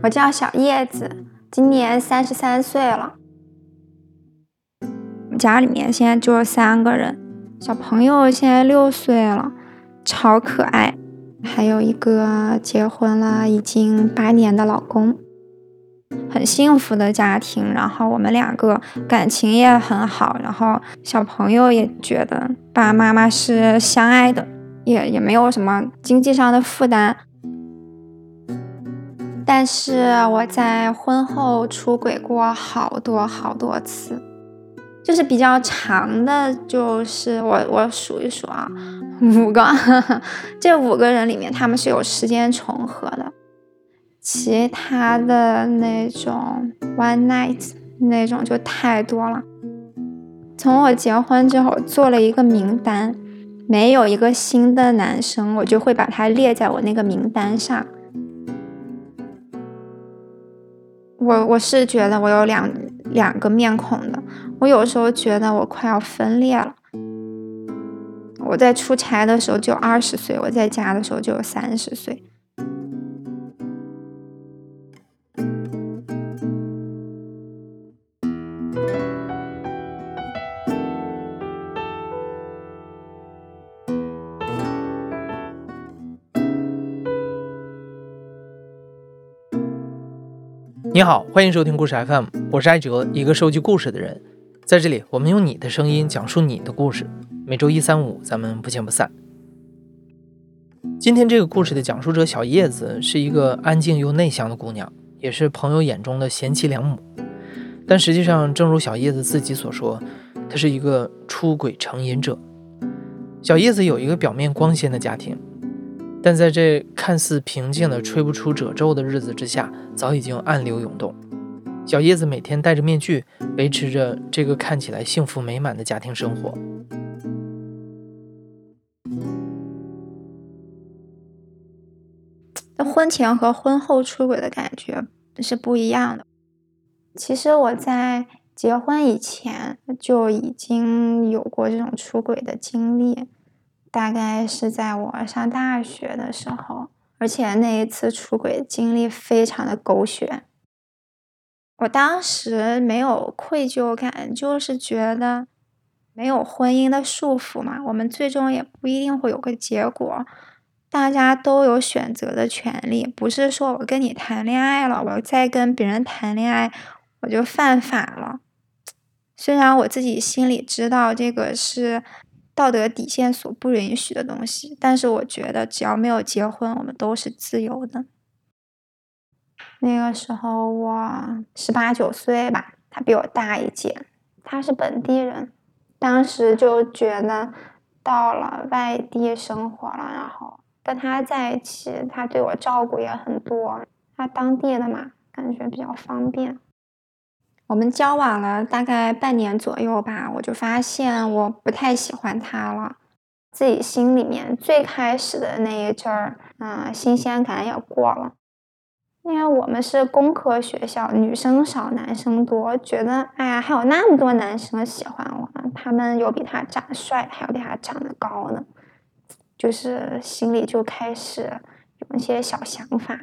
我叫小叶子，今年三十三岁了。家里面现在就三个人，小朋友现在六岁了，超可爱。还有一个结婚了已经八年的老公，很幸福的家庭。然后我们两个感情也很好，然后小朋友也觉得爸爸妈妈是相爱的，也也没有什么经济上的负担。但是我在婚后出轨过好多好多次，就是比较长的，就是我我数一数啊，五个，这五个人里面他们是有时间重合的，其他的那种 one night 那种就太多了。从我结婚之后做了一个名单，没有一个新的男生，我就会把他列在我那个名单上。我我是觉得我有两两个面孔的，我有时候觉得我快要分裂了。我在出差的时候就二十岁，我在家的时候就有三十岁。你好，欢迎收听故事 FM，我是艾哲，一个收集故事的人。在这里，我们用你的声音讲述你的故事。每周一、三、五，咱们不见不散。今天这个故事的讲述者小叶子是一个安静又内向的姑娘，也是朋友眼中的贤妻良母。但实际上，正如小叶子自己所说，她是一个出轨成瘾者。小叶子有一个表面光鲜的家庭。但在这看似平静的吹不出褶皱的日子之下，早已经暗流涌动。小叶子每天戴着面具，维持着这个看起来幸福美满的家庭生活。那婚前和婚后出轨的感觉是不一样的。其实我在结婚以前就已经有过这种出轨的经历。大概是在我上大学的时候，而且那一次出轨经历非常的狗血。我当时没有愧疚感，就是觉得没有婚姻的束缚嘛，我们最终也不一定会有个结果，大家都有选择的权利，不是说我跟你谈恋爱了，我再跟别人谈恋爱我就犯法了。虽然我自己心里知道这个是。道德底线所不允许的东西，但是我觉得只要没有结婚，我们都是自由的。那个时候我十八九岁吧，他比我大一届，他是本地人，当时就觉得到了外地生活了，然后跟他在一起，他对我照顾也很多，他当地的嘛，感觉比较方便。我们交往了大概半年左右吧，我就发现我不太喜欢他了。自己心里面最开始的那一阵儿，嗯，新鲜感也过了。因为我们是工科学校，女生少，男生多，觉得哎呀，还有那么多男生喜欢我，他们有比他长得帅，还有比他长得高呢，就是心里就开始有一些小想法。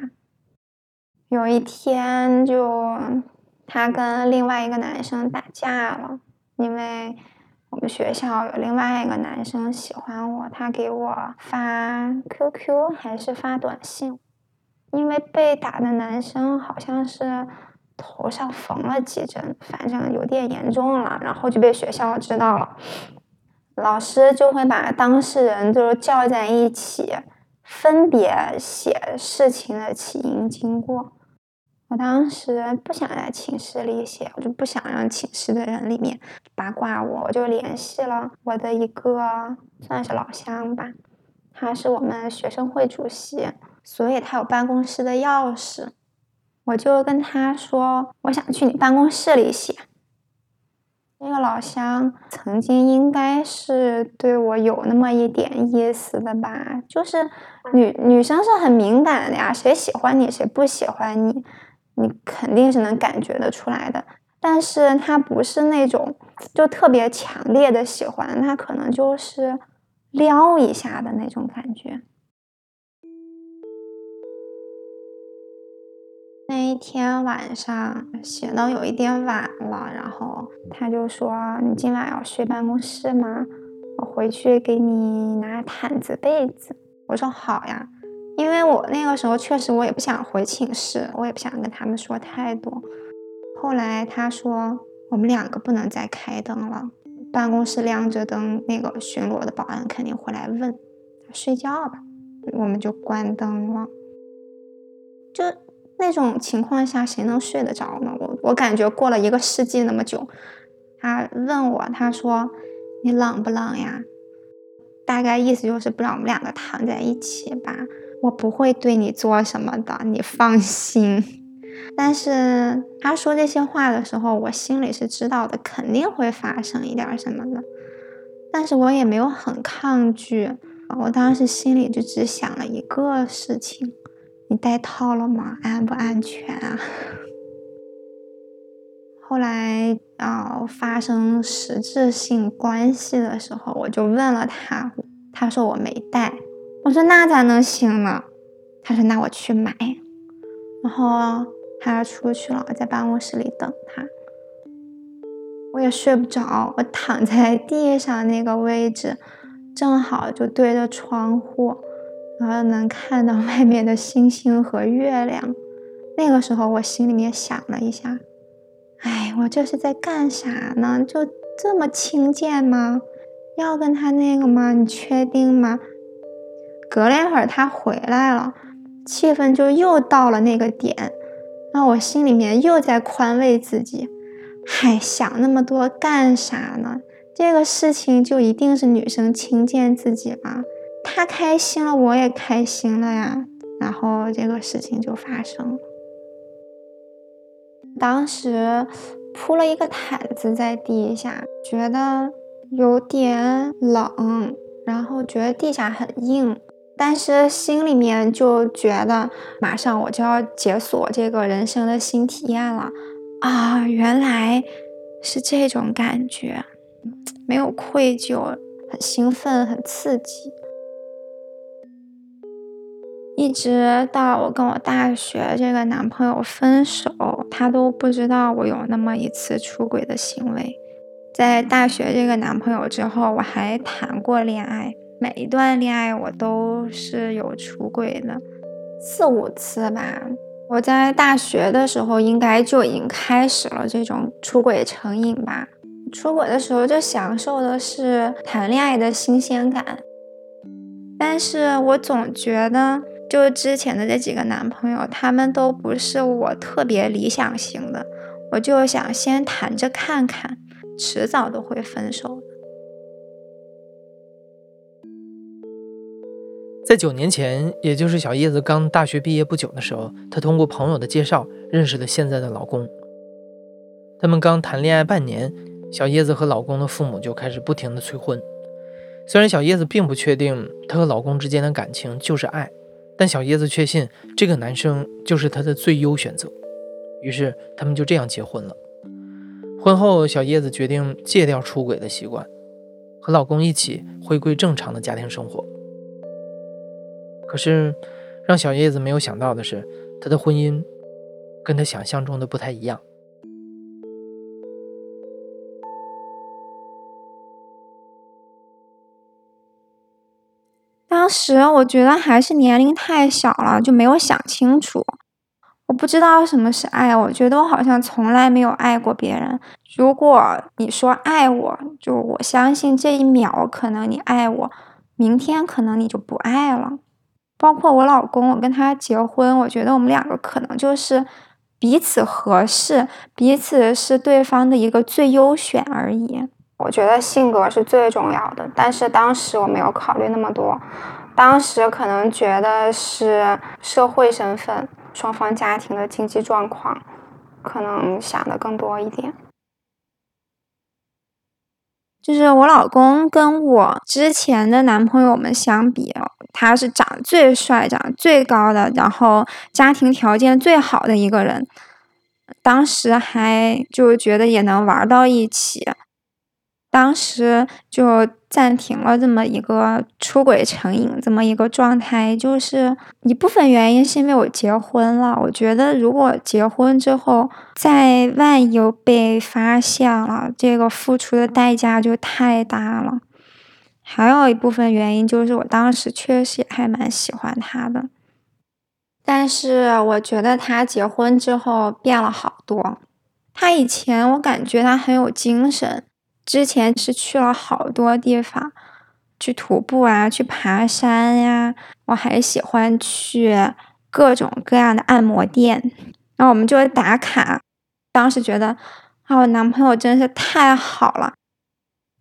有一天就。他跟另外一个男生打架了，因为我们学校有另外一个男生喜欢我，他给我发 QQ 还是发短信，因为被打的男生好像是头上缝了几针，反正有点严重了，然后就被学校知道了，老师就会把当事人就是叫在一起，分别写事情的起因经过。我当时不想在寝室里写，我就不想让寝室的人里面八卦我，我就联系了我的一个算是老乡吧，他是我们学生会主席，所以他有办公室的钥匙，我就跟他说，我想去你办公室里写。那个老乡曾经应该是对我有那么一点意思的吧，就是女女生是很敏感的呀，谁喜欢你，谁不喜欢你。你肯定是能感觉得出来的，但是他不是那种就特别强烈的喜欢，他可能就是撩一下的那种感觉。那一天晚上写的有一点晚了，然后他就说：“你今晚要睡办公室吗？我回去给你拿毯子被子。”我说：“好呀。”因为我那个时候确实我也不想回寝室，我也不想跟他们说太多。后来他说我们两个不能再开灯了，办公室亮着灯，那个巡逻的保安肯定会来问。睡觉吧，我们就关灯了。就那种情况下，谁能睡得着呢？我我感觉过了一个世纪那么久，他问我，他说你冷不冷呀？大概意思就是不让我们两个躺在一起吧。我不会对你做什么的，你放心。但是他说这些话的时候，我心里是知道的，肯定会发生一点什么的。但是我也没有很抗拒，我当时心里就只想了一个事情：你戴套了吗？安不安全啊？后来啊，发生实质性关系的时候，我就问了他，他说我没戴。我说那咋能行呢？他说那我去买，然后他出去了，我在办公室里等他。我也睡不着，我躺在地上那个位置，正好就对着窗户，然后能看到外面的星星和月亮。那个时候我心里面想了一下，哎，我这是在干啥呢？就这么轻贱吗？要跟他那个吗？你确定吗？隔了一会儿，他回来了，气氛就又到了那个点，那我心里面又在宽慰自己，嗨，想那么多干啥呢？这个事情就一定是女生轻贱自己吗？她开心了，我也开心了呀，然后这个事情就发生了。当时铺了一个毯子在地下，觉得有点冷，然后觉得地下很硬。但是心里面就觉得，马上我就要解锁这个人生的新体验了啊！原来是这种感觉，没有愧疚，很兴奋，很刺激。一直到我跟我大学这个男朋友分手，他都不知道我有那么一次出轨的行为。在大学这个男朋友之后，我还谈过恋爱。每一段恋爱我都是有出轨的，四五次吧。我在大学的时候应该就已经开始了这种出轨成瘾吧。出轨的时候就享受的是谈恋爱的新鲜感，但是我总觉得就之前的这几个男朋友，他们都不是我特别理想型的，我就想先谈着看看，迟早都会分手。在九年前，也就是小叶子刚大学毕业不久的时候，她通过朋友的介绍认识了现在的老公。他们刚谈恋爱半年，小叶子和老公的父母就开始不停的催婚。虽然小叶子并不确定她和老公之间的感情就是爱，但小叶子确信这个男生就是她的最优选择。于是他们就这样结婚了。婚后，小叶子决定戒掉出轨的习惯，和老公一起回归正常的家庭生活。可是，让小叶子没有想到的是，她的婚姻跟她想象中的不太一样。当时我觉得还是年龄太小了，就没有想清楚。我不知道什么是爱，我觉得我好像从来没有爱过别人。如果你说爱我，就我相信这一秒可能你爱我，明天可能你就不爱了。包括我老公，我跟他结婚，我觉得我们两个可能就是彼此合适，彼此是对方的一个最优选而已。我觉得性格是最重要的，但是当时我没有考虑那么多，当时可能觉得是社会身份、双方家庭的经济状况，可能想的更多一点。就是我老公跟我之前的男朋友们相比，他是长得最帅、长得最高的，然后家庭条件最好的一个人。当时还就觉得也能玩到一起，当时就暂停了这么一个出轨成瘾这么一个状态，就是一部分原因是因为我结婚了。我觉得如果结婚之后再万一又被发现了，这个付出的代价就太大了。还有一部分原因就是我当时确实也还蛮喜欢他的，但是我觉得他结婚之后变了好多。他以前我感觉他很有精神。之前是去了好多地方，去徒步啊，去爬山呀。我还喜欢去各种各样的按摩店，然后我们就打卡。当时觉得啊，我男朋友真是太好了。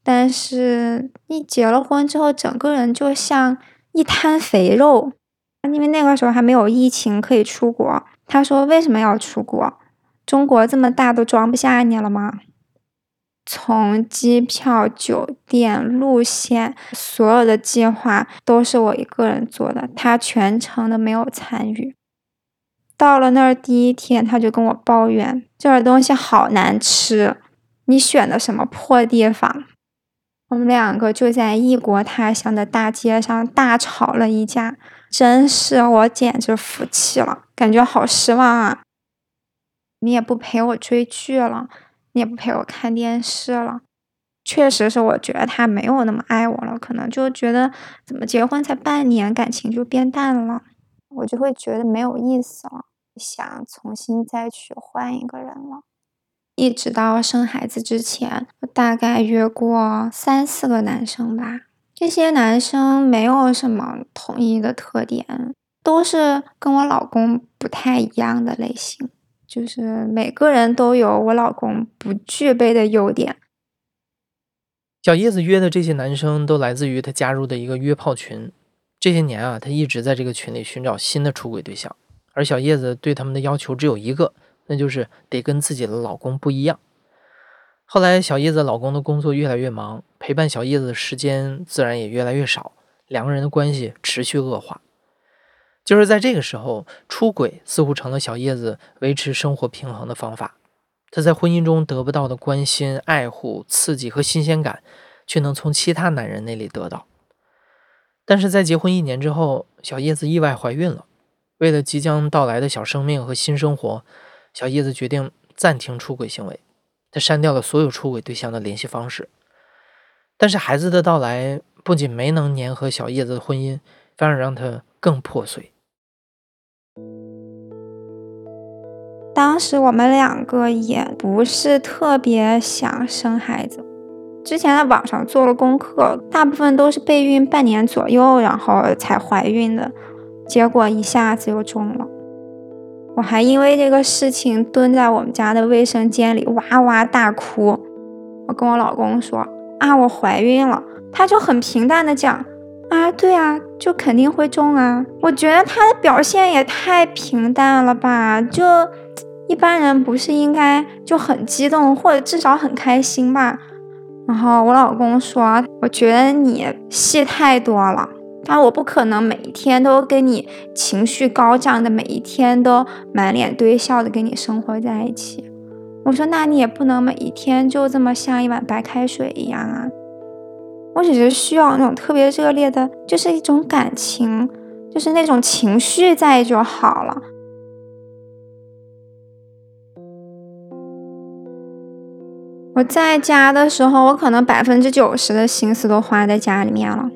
但是，一结了婚之后，整个人就像一滩肥肉。因为那个时候还没有疫情可以出国。他说：“为什么要出国？中国这么大，都装不下你了吗？”从机票、酒店、路线，所有的计划都是我一个人做的，他全程都没有参与。到了那儿第一天，他就跟我抱怨这儿东西好难吃，你选的什么破地方？我们两个就在异国他乡的大街上大吵了一架，真是我简直服气了，感觉好失望啊！你也不陪我追剧了。你也不陪我看电视了，确实是我觉得他没有那么爱我了，可能就觉得怎么结婚才半年，感情就变淡了，我就会觉得没有意思了，想重新再去换一个人了。一直到生孩子之前，我大概约过三四个男生吧，这些男生没有什么统一的特点，都是跟我老公不太一样的类型。就是每个人都有我老公不具备的优点。小叶子约的这些男生都来自于他加入的一个约炮群。这些年啊，他一直在这个群里寻找新的出轨对象。而小叶子对他们的要求只有一个，那就是得跟自己的老公不一样。后来，小叶子老公的工作越来越忙，陪伴小叶子的时间自然也越来越少，两个人的关系持续恶化。就是在这个时候，出轨似乎成了小叶子维持生活平衡的方法。她在婚姻中得不到的关心、爱护、刺激和新鲜感，却能从其他男人那里得到。但是在结婚一年之后，小叶子意外怀孕了。为了即将到来的小生命和新生活，小叶子决定暂停出轨行为。她删掉了所有出轨对象的联系方式。但是孩子的到来不仅没能粘合小叶子的婚姻，反而让她更破碎。当时我们两个也不是特别想生孩子，之前在网上做了功课，大部分都是备孕半年左右，然后才怀孕的，结果一下子又中了。我还因为这个事情蹲在我们家的卫生间里哇哇大哭。我跟我老公说啊，我怀孕了，他就很平淡的讲啊，对啊，就肯定会中啊。我觉得他的表现也太平淡了吧，就。一般人不是应该就很激动，或者至少很开心吧？然后我老公说：“我觉得你戏太多了，但我不可能每一天都跟你情绪高涨的，每一天都满脸堆笑的跟你生活在一起。”我说：“那你也不能每一天就这么像一碗白开水一样啊！我只是需要那种特别热烈的，就是一种感情，就是那种情绪在就好了。”我在家的时候，我可能百分之九十的心思都花在家里面了。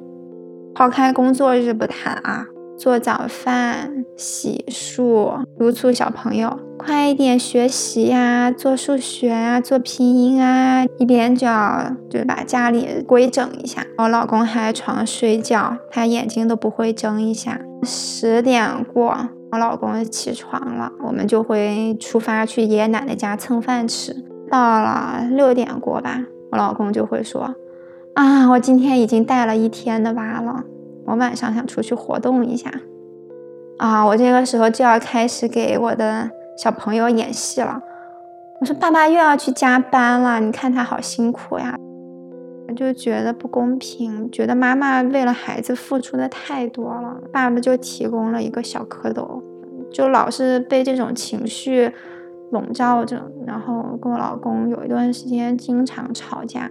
抛开工作日不谈啊，做早饭、洗漱、督促小朋友快一点学习呀，做数学啊，做拼音啊，一边就要就把家里规整一下。我老公还床睡觉，他眼睛都不会睁一下。十点过，我老公起床了，我们就会出发去爷爷奶奶家蹭饭吃。到了六点过吧，我老公就会说：“啊，我今天已经带了一天的娃了，我晚上想出去活动一下。”啊，我这个时候就要开始给我的小朋友演戏了。我说：“爸爸又要去加班了，你看他好辛苦呀。”我就觉得不公平，觉得妈妈为了孩子付出的太多了，爸爸就提供了一个小蝌蚪，就老是被这种情绪。笼罩着，然后跟我老公有一段时间经常吵架。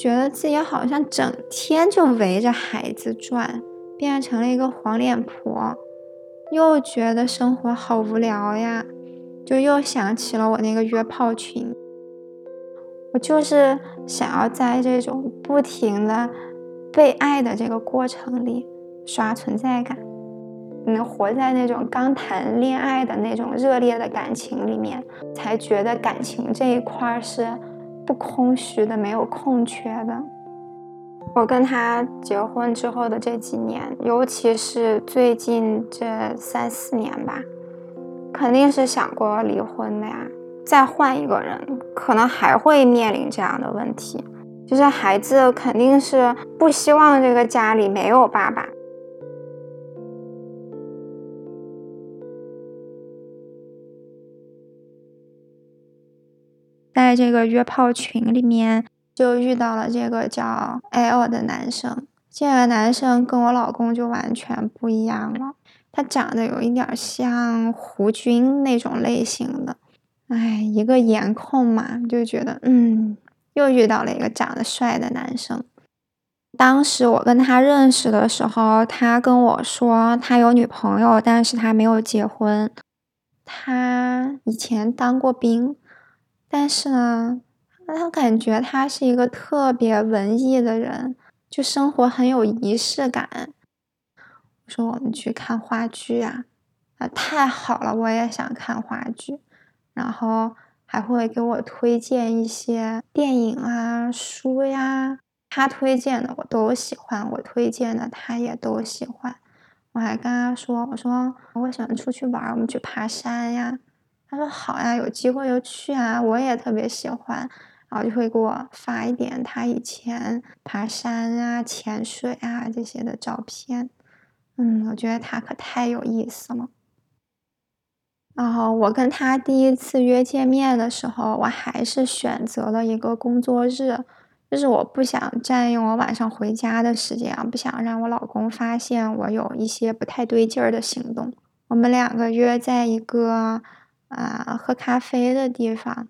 觉得自己好像整天就围着孩子转，变成了一个黄脸婆，又觉得生活好无聊呀，就又想起了我那个约炮群。我就是想要在这种不停的被爱的这个过程里刷存在感，能活在那种刚谈恋爱的那种热烈的感情里面，才觉得感情这一块是不空虚的、没有空缺的。我跟他结婚之后的这几年，尤其是最近这三四年吧，肯定是想过离婚的呀。再换一个人，可能还会面临这样的问题，就是孩子肯定是不希望这个家里没有爸爸。在这个约炮群里面，就遇到了这个叫 L 的男生。这个男生跟我老公就完全不一样了，他长得有一点像胡军那种类型的。哎，一个颜控嘛，就觉得嗯，又遇到了一个长得帅的男生。当时我跟他认识的时候，他跟我说他有女朋友，但是他没有结婚。他以前当过兵，但是呢，他感觉他是一个特别文艺的人，就生活很有仪式感。我说我们去看话剧啊，啊，太好了，我也想看话剧。然后还会给我推荐一些电影啊、书呀，他推荐的我都喜欢，我推荐的他也都喜欢。我还跟他说：“我说我喜欢出去玩，我们去爬山呀。”他说：“好呀，有机会就去啊，我也特别喜欢。”然后就会给我发一点他以前爬山啊、潜水啊这些的照片。嗯，我觉得他可太有意思了。然后我跟他第一次约见面的时候，我还是选择了一个工作日，就是我不想占用我晚上回家的时间啊，不想让我老公发现我有一些不太对劲儿的行动。我们两个约在一个啊喝咖啡的地方。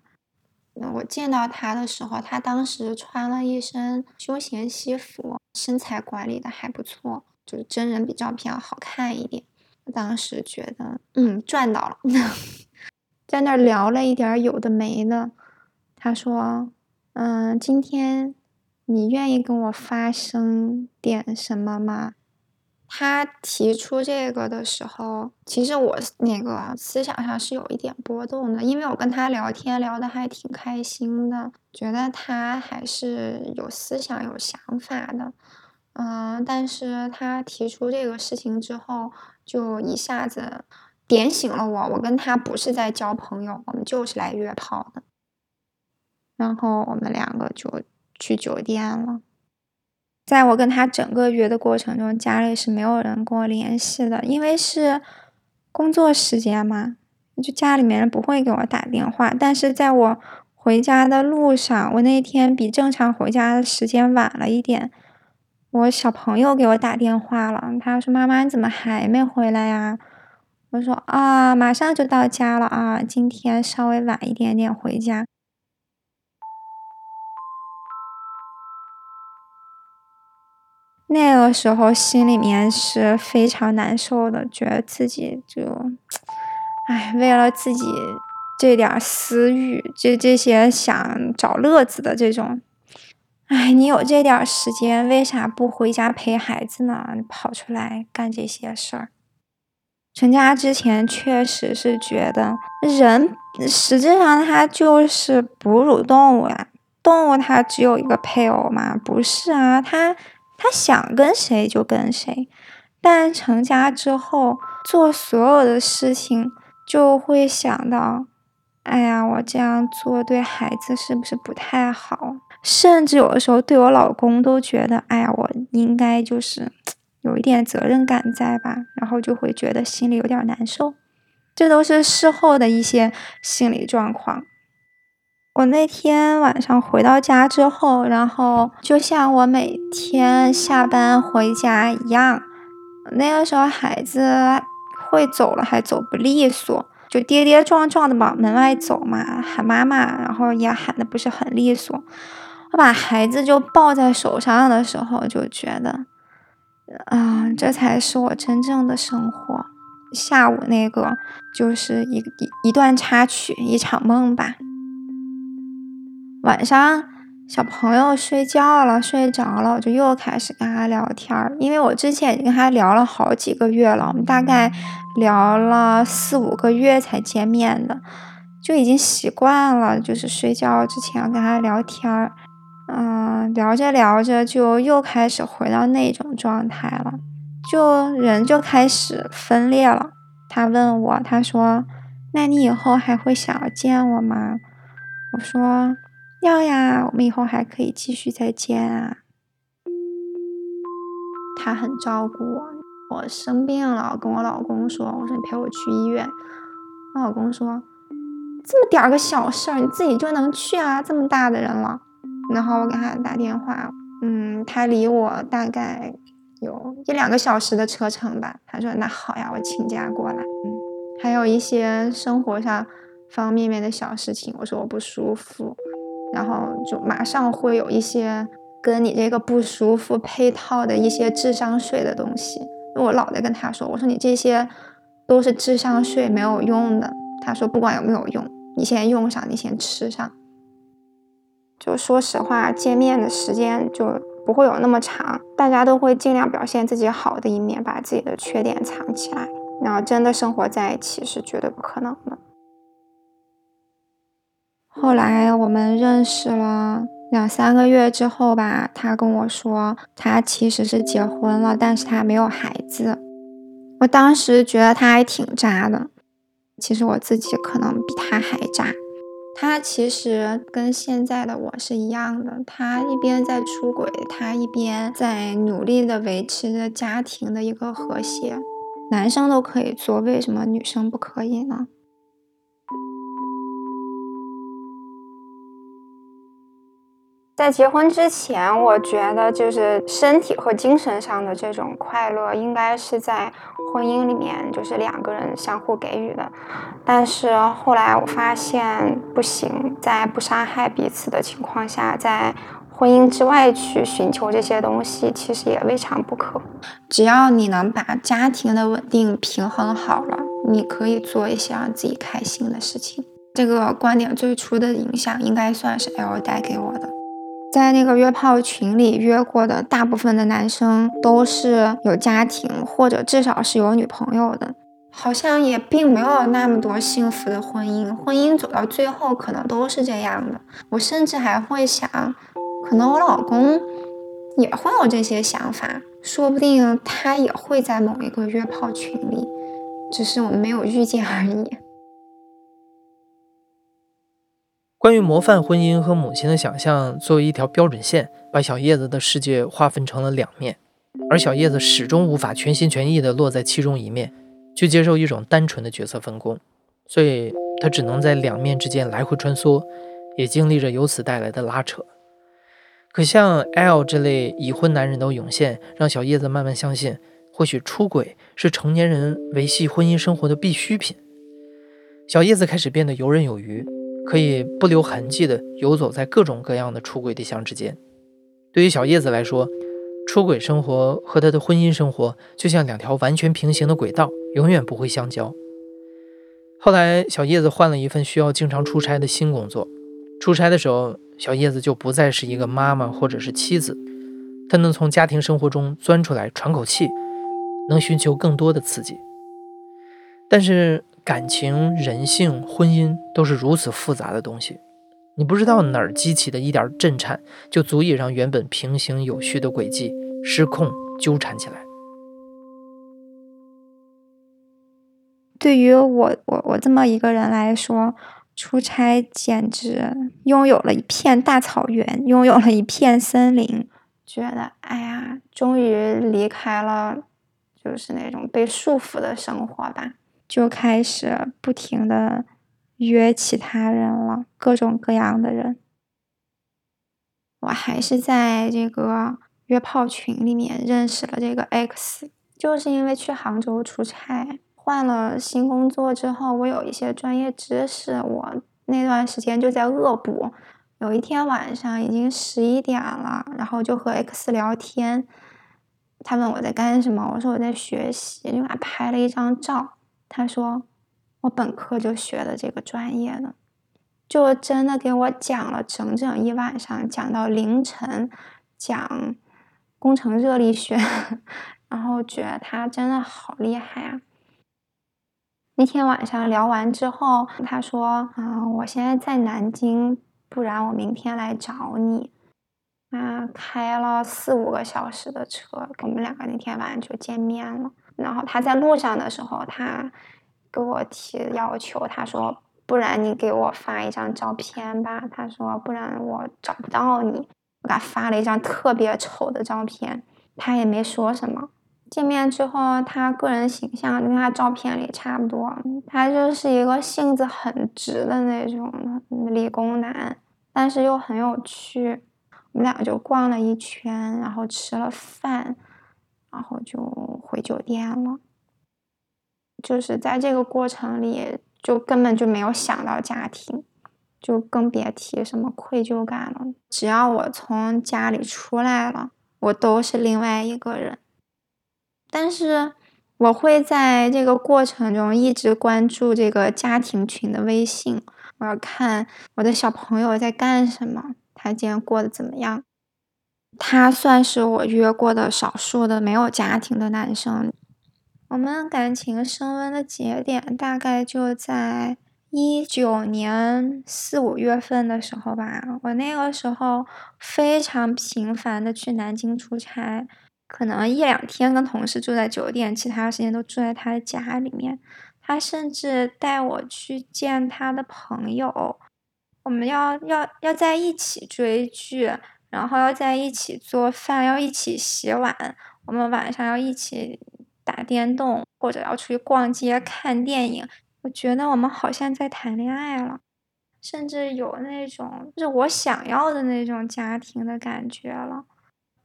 我见到他的时候，他当时穿了一身休闲西服，身材管理的还不错，就是真人比照片要好看一点。当时觉得，嗯，赚到了，在那儿聊了一点有的没的。他说，嗯，今天你愿意跟我发生点什么吗？他提出这个的时候，其实我那个思想上是有一点波动的，因为我跟他聊天聊的还挺开心的，觉得他还是有思想、有想法的。嗯，但是他提出这个事情之后。就一下子点醒了我，我跟他不是在交朋友，我们就是来约炮的。然后我们两个就去酒店了。在我跟他整个约的过程中，家里是没有人跟我联系的，因为是工作时间嘛，就家里面人不会给我打电话。但是在我回家的路上，我那天比正常回家的时间晚了一点。我小朋友给我打电话了，他说：“妈妈，你怎么还没回来呀？”我说：“啊，马上就到家了啊，今天稍微晚一点点回家。”那个时候心里面是非常难受的，觉得自己就，哎，为了自己这点私欲，这这些想找乐子的这种。哎，你有这点时间，为啥不回家陪孩子呢？你跑出来干这些事儿。成家之前确实是觉得人实质上他就是哺乳动物呀，动物它只有一个配偶嘛？不是啊，他他想跟谁就跟谁。但成家之后做所有的事情，就会想到，哎呀，我这样做对孩子是不是不太好？甚至有的时候对我老公都觉得，哎呀，我应该就是有一点责任感在吧，然后就会觉得心里有点难受。这都是事后的一些心理状况。我那天晚上回到家之后，然后就像我每天下班回家一样，那个时候孩子会走了，还走不利索，就跌跌撞撞的往门外走嘛，喊妈妈，然后也喊的不是很利索。我把孩子就抱在手上的时候，就觉得，啊，这才是我真正的生活。下午那个就是一一一段插曲，一场梦吧。晚上小朋友睡觉了，睡着了，我就又开始跟他聊天儿。因为我之前已经跟他聊了好几个月了，我们大概聊了四五个月才见面的，就已经习惯了，就是睡觉之前要跟他聊天儿。嗯，聊着聊着就又开始回到那种状态了，就人就开始分裂了。他问我，他说：“那你以后还会想要见我吗？”我说。要呀，我们以后还可以继续再见啊。他很照顾我，我生病了，跟我老公说：“我说你陪我去医院。”我老公说：“这么点儿个小事儿，你自己就能去啊？这么大的人了。”然后我给他打电话，嗯，他离我大概有一两个小时的车程吧。他说：“那好呀，我请假过来。”嗯，还有一些生活上方方面面的小事情，我说我不舒服。然后就马上会有一些跟你这个不舒服配套的一些智商税的东西。我老在跟他说，我说你这些都是智商税，没有用的。他说不管有没有用，你先用上，你先吃上。就说实话，见面的时间就不会有那么长，大家都会尽量表现自己好的一面，把自己的缺点藏起来。然后真的生活在一起是绝对不可能的。后来我们认识了两三个月之后吧，他跟我说他其实是结婚了，但是他没有孩子。我当时觉得他还挺渣的，其实我自己可能比他还渣。他其实跟现在的我是一样的，他一边在出轨，他一边在努力的维持着家庭的一个和谐。男生都可以做，为什么女生不可以呢？在结婚之前，我觉得就是身体和精神上的这种快乐，应该是在婚姻里面，就是两个人相互给予的。但是后来我发现不行，在不伤害彼此的情况下，在婚姻之外去寻求这些东西，其实也未尝不可。只要你能把家庭的稳定平衡好了，你可以做一些让自己开心的事情。这个观点最初的影响，应该算是 L 带给我的。在那个约炮群里约过的大部分的男生都是有家庭或者至少是有女朋友的，好像也并没有那么多幸福的婚姻。婚姻走到最后可能都是这样的。我甚至还会想，可能我老公也会有这些想法，说不定他也会在某一个约炮群里，只是我们没有遇见而已。关于模范婚姻和母亲的想象，作为一条标准线，把小叶子的世界划分成了两面，而小叶子始终无法全心全意地落在其中一面，去接受一种单纯的角色分工，所以他只能在两面之间来回穿梭，也经历着由此带来的拉扯。可像 L 这类已婚男人的涌现，让小叶子慢慢相信，或许出轨是成年人维系婚姻生活的必需品。小叶子开始变得游刃有余。可以不留痕迹地游走在各种各样的出轨对象之间。对于小叶子来说，出轨生活和他的婚姻生活就像两条完全平行的轨道，永远不会相交。后来，小叶子换了一份需要经常出差的新工作。出差的时候，小叶子就不再是一个妈妈或者是妻子，她能从家庭生活中钻出来喘口气，能寻求更多的刺激。但是，感情、人性、婚姻都是如此复杂的东西，你不知道哪儿激起的一点震颤，就足以让原本平行有序的轨迹失控纠缠起来。对于我我我这么一个人来说，出差简直拥有了一片大草原，拥有了一片森林，觉得哎呀，终于离开了，就是那种被束缚的生活吧。就开始不停的约其他人了，各种各样的人。我还是在这个约炮群里面认识了这个 X，就是因为去杭州出差，换了新工作之后，我有一些专业知识，我那段时间就在恶补，有一天晚上已经十一点了，然后就和 X 聊天，他问我在干什么，我说我在学习，就给他拍了一张照。他说我本科就学的这个专业的，就真的给我讲了整整一晚上，讲到凌晨，讲工程热力学，然后觉得他真的好厉害啊。那天晚上聊完之后，他说：“啊，我现在在南京，不然我明天来找你。”啊，开了四五个小时的车，我们两个那天晚上就见面了。然后他在路上的时候，他给我提要求，他说：“不然你给我发一张照片吧。”他说：“不然我找不到你。”我给他发了一张特别丑的照片，他也没说什么。见面之后，他个人形象跟他照片里差不多，他就是一个性子很直的那种理工男，但是又很有趣。我们俩就逛了一圈，然后吃了饭，然后就回酒店了。就是在这个过程里，就根本就没有想到家庭，就更别提什么愧疚感了。只要我从家里出来了，我都是另外一个人。但是我会在这个过程中一直关注这个家庭群的微信，我要看我的小朋友在干什么，他今天过得怎么样。他算是我约过的少数的没有家庭的男生。我们感情升温的节点大概就在一九年四五月份的时候吧。我那个时候非常频繁的去南京出差。可能一两天跟同事住在酒店，其他时间都住在他的家里面。他甚至带我去见他的朋友，我们要要要在一起追剧，然后要在一起做饭，要一起洗碗。我们晚上要一起打电动，或者要出去逛街、看电影。我觉得我们好像在谈恋爱了，甚至有那种就是我想要的那种家庭的感觉了。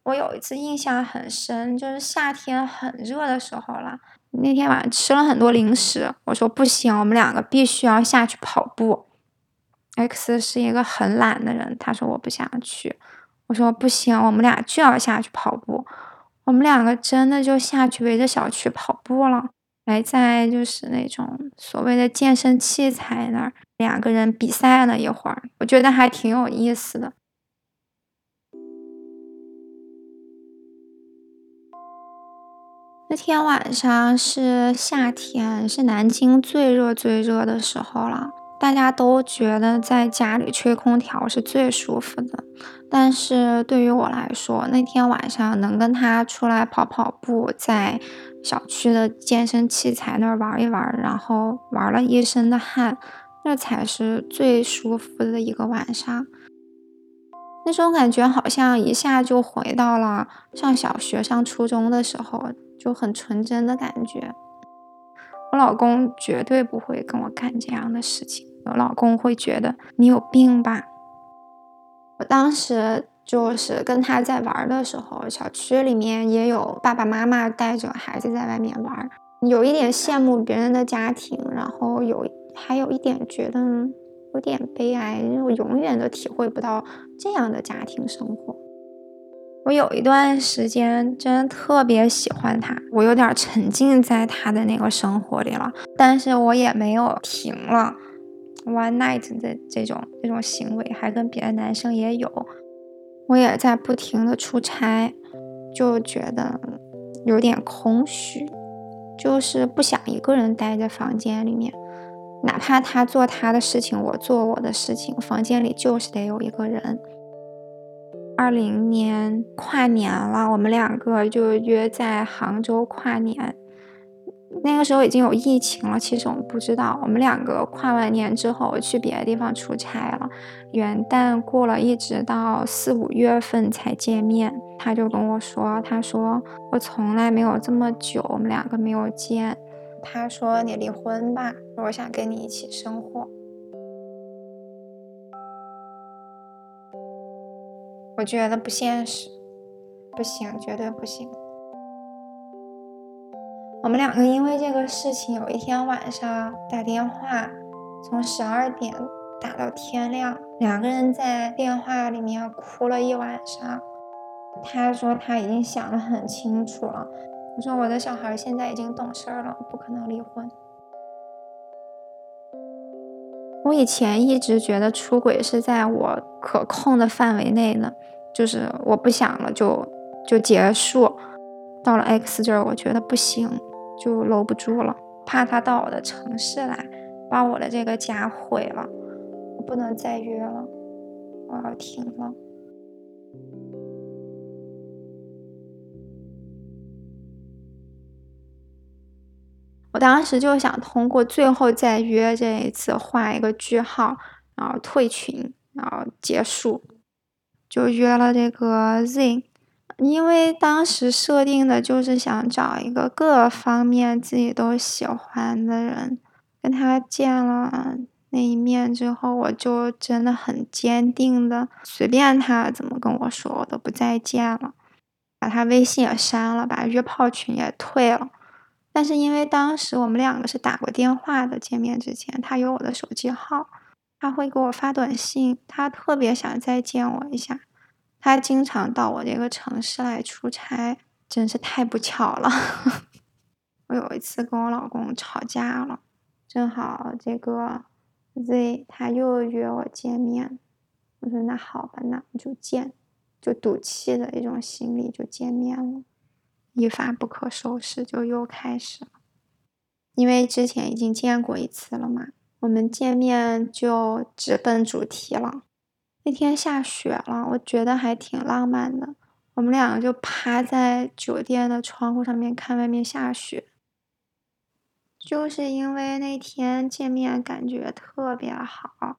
我有一次印象很深，就是夏天很热的时候了。那天晚上吃了很多零食，我说不行，我们两个必须要下去跑步。X 是一个很懒的人，他说我不想去。我说不行，我们俩就要下去跑步。我们两个真的就下去围着小区跑步了，还在就是那种所谓的健身器材那儿，两个人比赛了一会儿，我觉得还挺有意思的。那天晚上是夏天，是南京最热最热的时候了。大家都觉得在家里吹空调是最舒服的，但是对于我来说，那天晚上能跟他出来跑跑步，在小区的健身器材那儿玩一玩，然后玩了一身的汗，那才是最舒服的一个晚上。那种感觉好像一下就回到了上小学、上初中的时候。就很纯真的感觉，我老公绝对不会跟我干这样的事情。我老公会觉得你有病吧？我当时就是跟他在玩的时候，小区里面也有爸爸妈妈带着孩子在外面玩，有一点羡慕别人的家庭，然后有还有一点觉得有点悲哀，因为我永远都体会不到这样的家庭生活。我有一段时间真的特别喜欢他，我有点沉浸在他的那个生活里了，但是我也没有停了 one night 的这种这种行为，还跟别的男生也有，我也在不停的出差，就觉得有点空虚，就是不想一个人待在房间里面，哪怕他做他的事情，我做我的事情，房间里就是得有一个人。二零年跨年了，我们两个就约在杭州跨年。那个时候已经有疫情了，其实我们不知道。我们两个跨完年之后去别的地方出差了，元旦过了一直到四五月份才见面。他就跟我说：“他说我从来没有这么久，我们两个没有见。他说你离婚吧，我想跟你一起生活。”我觉得不现实，不行，绝对不行。我们两个因为这个事情，有一天晚上打电话，从十二点打到天亮，两个人在电话里面哭了一晚上。他说他已经想得很清楚了。我说我的小孩现在已经懂事了，不可能离婚。我以前一直觉得出轨是在我可控的范围内呢，就是我不想了就就结束。到了 X 这儿，我觉得不行，就搂不住了，怕他到我的城市来，把我的这个家毁了。我不能再约了，我要停了。我当时就想通过最后再约这一次画一个句号，然后退群，然后结束，就约了这个 Z，因为当时设定的就是想找一个各方面自己都喜欢的人，跟他见了那一面之后，我就真的很坚定的，随便他怎么跟我说，我都不再见了，把他微信也删了，把约炮群也退了。但是因为当时我们两个是打过电话的，见面之前他有我的手机号，他会给我发短信，他特别想再见我一下，他经常到我这个城市来出差，真是太不巧了。我有一次跟我老公吵架了，正好这个 Z 他又约我见面，我说那好吧，那我就见，就赌气的一种心理就见面了。一发不可收拾，就又开始了。因为之前已经见过一次了嘛，我们见面就直奔主题了。那天下雪了，我觉得还挺浪漫的。我们两个就趴在酒店的窗户上面看外面下雪。就是因为那天见面感觉特别好，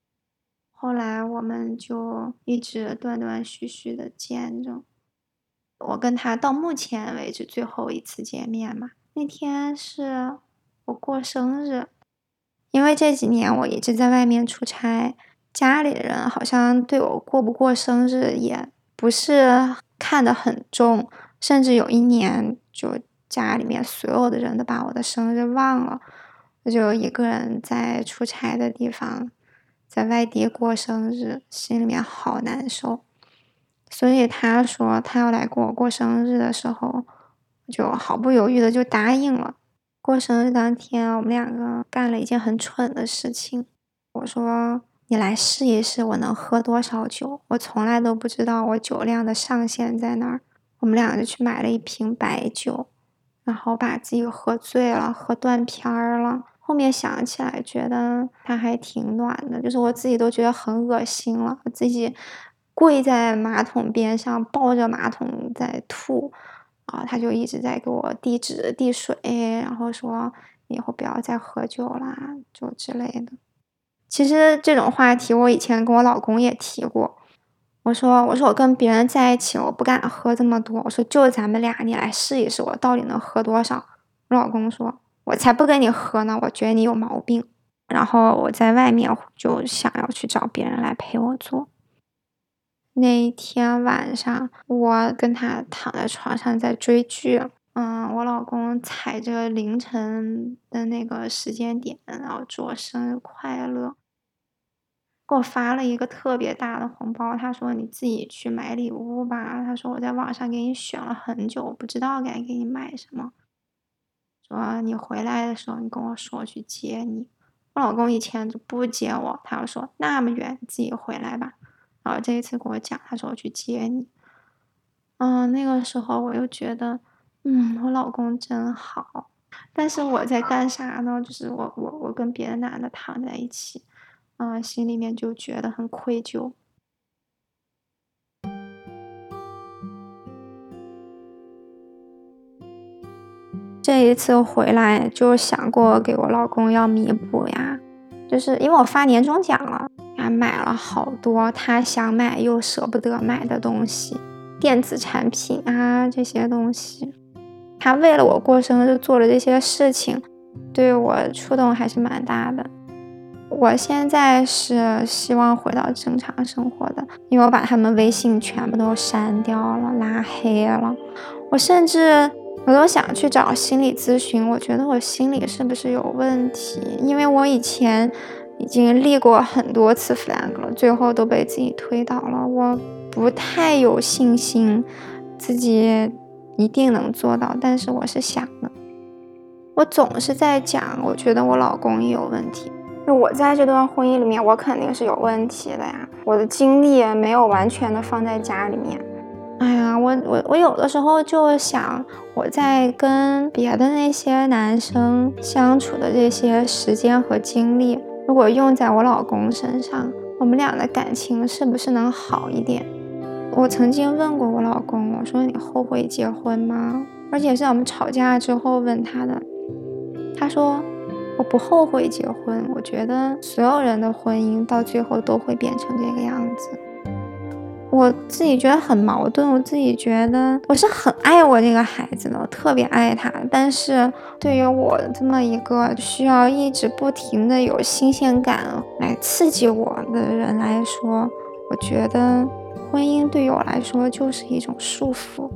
后来我们就一直断断续续的见着。我跟他到目前为止最后一次见面嘛，那天是我过生日，因为这几年我一直在外面出差，家里人好像对我过不过生日也不是看得很重，甚至有一年就家里面所有的人都把我的生日忘了，我就一个人在出差的地方，在外地过生日，心里面好难受。所以他说他要来给我过生日的时候，就毫不犹豫的就答应了。过生日当天，我们两个干了一件很蠢的事情。我说你来试一试我能喝多少酒，我从来都不知道我酒量的上限在哪儿。我们两个就去买了一瓶白酒，然后把自己喝醉了，喝断片儿了。后面想起来觉得他还挺暖的，就是我自己都觉得很恶心了，我自己。跪在马桶边上，抱着马桶在吐，啊，他就一直在给我递纸递水，然后说以后不要再喝酒啦，就之类的。其实这种话题我以前跟我老公也提过，我说我说我跟别人在一起，我不敢喝这么多，我说就咱们俩，你来试一试，我到底能喝多少？我老公说，我才不跟你喝呢，我觉得你有毛病。然后我在外面就想要去找别人来陪我做。那一天晚上，我跟他躺在床上在追剧，嗯，我老公踩着凌晨的那个时间点，然后祝我生日快乐，给我发了一个特别大的红包。他说：“你自己去买礼物吧。”他说：“我在网上给你选了很久，不知道该给你买什么。说你回来的时候，你跟我说去接你。”我老公以前就不接我，他就说：“那么远，自己回来吧。”然后这一次跟我讲，他说我去接你，嗯，那个时候我又觉得，嗯，我老公真好。但是我在干啥呢？就是我我我跟别的男的躺在一起，嗯，心里面就觉得很愧疚。这一次回来就想过给我老公要弥补呀，就是因为我发年终奖了。买了好多他想买又舍不得买的东西，电子产品啊这些东西。他为了我过生日做了这些事情，对我触动还是蛮大的。我现在是希望回到正常生活的，因为我把他们微信全部都删掉了，拉黑了。我甚至我都想去找心理咨询，我觉得我心里是不是有问题？因为我以前。已经立过很多次 flag 了，最后都被自己推倒了。我不太有信心自己一定能做到，但是我是想的。我总是在讲，我觉得我老公也有问题。就我在这段婚姻里面，我肯定是有问题的呀。我的精力没有完全的放在家里面。哎呀，我我我有的时候就想，我在跟别的那些男生相处的这些时间和精力，如果用在我老公身上，我们俩的感情是不是能好一点？我曾经问过我老公，我说你后悔结婚吗？而且是我们吵架之后问他的，他说。我不后悔结婚，我觉得所有人的婚姻到最后都会变成这个样子。我自己觉得很矛盾，我自己觉得我是很爱我这个孩子的，我特别爱他。但是对于我这么一个需要一直不停的有新鲜感来刺激我的人来说，我觉得婚姻对于我来说就是一种束缚。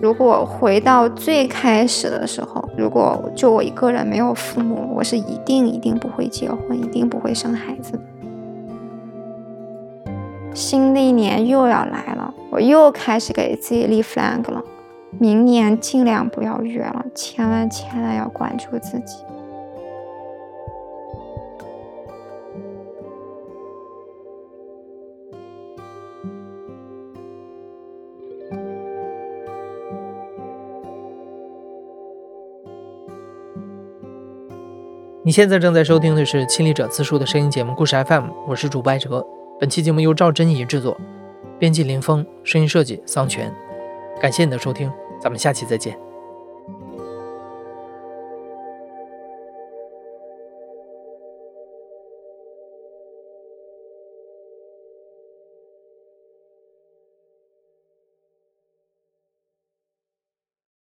如果回到最开始的时候，如果就我一个人没有父母，我是一定一定不会结婚，一定不会生孩子的。新的一年又要来了，我又开始给自己立 flag 了，明年尽量不要约了，千万千万要管住自己。你现在正在收听的是《亲历者自述》的声音节目《故事 FM》，我是主播艾哲。本期节目由赵真怡制作，编辑林峰，声音设计桑泉。感谢你的收听，咱们下期再见。